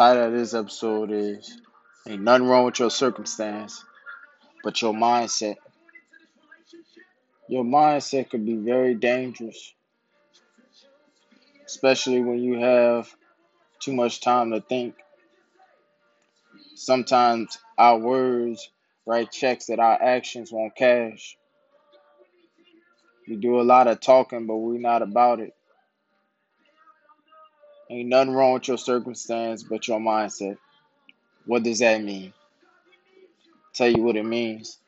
Title of this episode is Ain't Nothing Wrong with Your Circumstance, but Your Mindset. Your mindset could be very dangerous, especially when you have too much time to think. Sometimes our words write checks that our actions won't cash. We do a lot of talking, but we're not about it. Ain't nothing wrong with your circumstance but your mindset. What does that mean? Tell you what it means.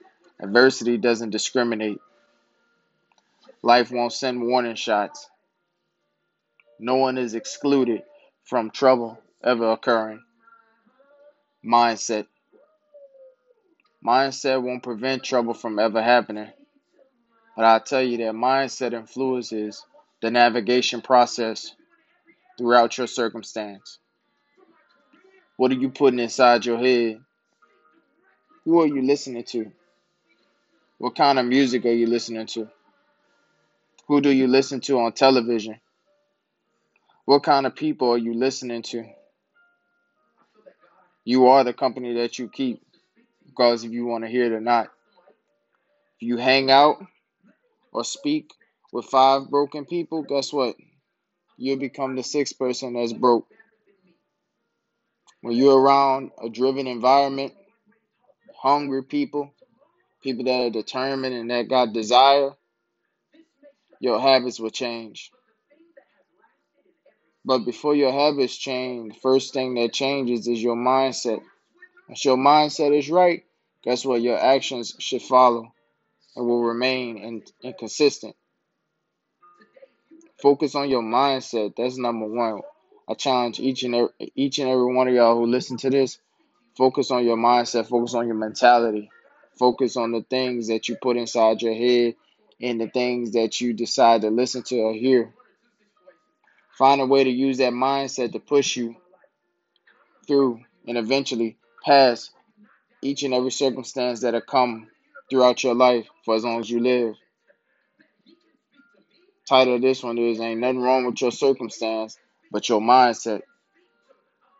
Adversity doesn't discriminate. Life won't send warning shots. No one is excluded from trouble ever occurring. Mindset. Mindset won't prevent trouble from ever happening. But I'll tell you that mindset influences the navigation process throughout your circumstance? What are you putting inside your head? Who are you listening to? What kind of music are you listening to? Who do you listen to on television? What kind of people are you listening to? You are the company that you keep, because if you want to hear it or not. If you hang out or speak with five broken people, guess what? You'll become the sixth person that's broke. When you're around a driven environment, hungry people, people that are determined and that got desire, your habits will change. But before your habits change, the first thing that changes is your mindset. If your mindset is right, guess what? Your actions should follow and will remain and inconsistent. Focus on your mindset. That's number one. I challenge each and every, each and every one of y'all who listen to this. Focus on your mindset. Focus on your mentality. Focus on the things that you put inside your head and the things that you decide to listen to or hear. Find a way to use that mindset to push you through and eventually past each and every circumstance that have come throughout your life for as long as you live. Title of this one is Ain't Nothing Wrong with Your Circumstance, but Your Mindset.